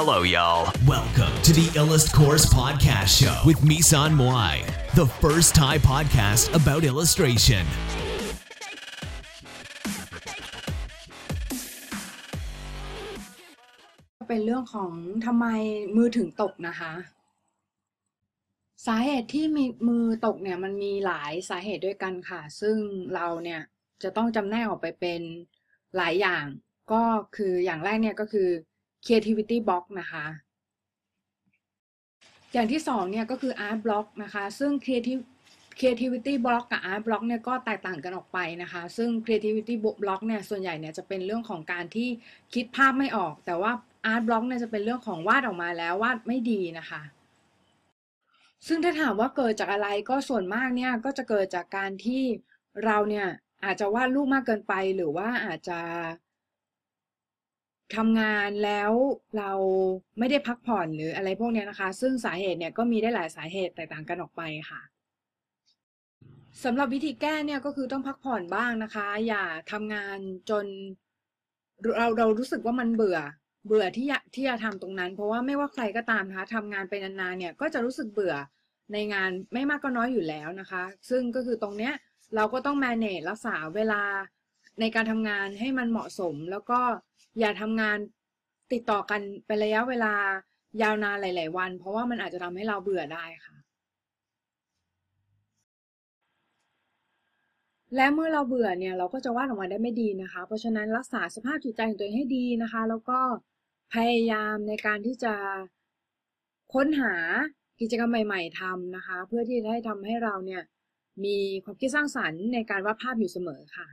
Hello, y'all. Welcome to the Illust Course Podcast Show with Misan Moai, the first Thai podcast about illustration. เป็นเรื่องของทำไมมือถึงตกนะคะ สาเหตุที่มีมือตกเนี่ยมันมีหลายสาเหตุด้วยกันค่ะ ซึ่งเราเนี่ยจะต้องจำแนกออกไปเป็นหลายอย่าง ก็คืออย่างแรกเนี่ยก็คือ creativity block นะคะ อย่างที่สองเนี่ยก็คือ art block นะคะ ซึ่ง creative creativity block กับ art block เนี่ยก็แตกต่างกันออกไปนะคะ ซึ่ง creativity block เนี่ยส่วนใหญ่เนี่ยจะเป็นเรื่องของการที่คิดภาพไม่ออก แต่ว่า art block เนี่ยจะเป็นเรื่องของวาดออกมาแล้ววาดไม่ดีนะคะซึ่งถ้าถามว่าเกิดจากอะไรก็ส่วนมากเนี่ยก็จะเกิดจากการที่เราเนี่ยอาจจะวาดรูปมากเกินไป หรือว่าอาจจะ ทำงานแล้วเราไม่ได้พักผ่อนหรืออะไรพวกนี้นะคะ ซึ่งสาเหตุเนี่ยก็มีได้หลายสาเหตุแตกต่างกันออกไปค่ะสำหรับวิธีแก้เนี่ยก็คือต้องพักผ่อนบ้างนะคะ อย่าทำงานจนเราเรารู้สึกว่ามันเบื่อ เบื่อที่จะที่จะทำตรงนั้น เพราะว่าไม่ว่าใครก็ตามนะคะทำงานไปนานๆเนี่ยก็จะรู้สึกเบื่อในงานไม่มากก็น้อยอยู่แล้วนะคะ ซึ่งก็คือตรงเนี้ยเราก็ต้อง manage รักษาเวลา ในการทำงานให้มันเหมาะสม แล้วก็อย่าทำงานติดต่อกันเป็นระยะเวลายาวนานหลาย ๆ วัน เพราะว่ามันอาจจะทำให้เราเบื่อได้ค่ะ และเมื่อเราเบื่อเนี่ยเราก็จะวาดออกมาได้ไม่ดีนะคะ เพราะฉะนั้นรักษาสภาพจิตใจของตัวเองให้ดีนะคะ แล้วก็พยายามในการที่จะค้นหากิจกรรมใหม่ ๆทำนะคะ เพื่อที่จะให้ทำให้เราเนี่ยมีความคิดสร้างสรรค์ในการวาดภาพอยู่เสมอค่ะ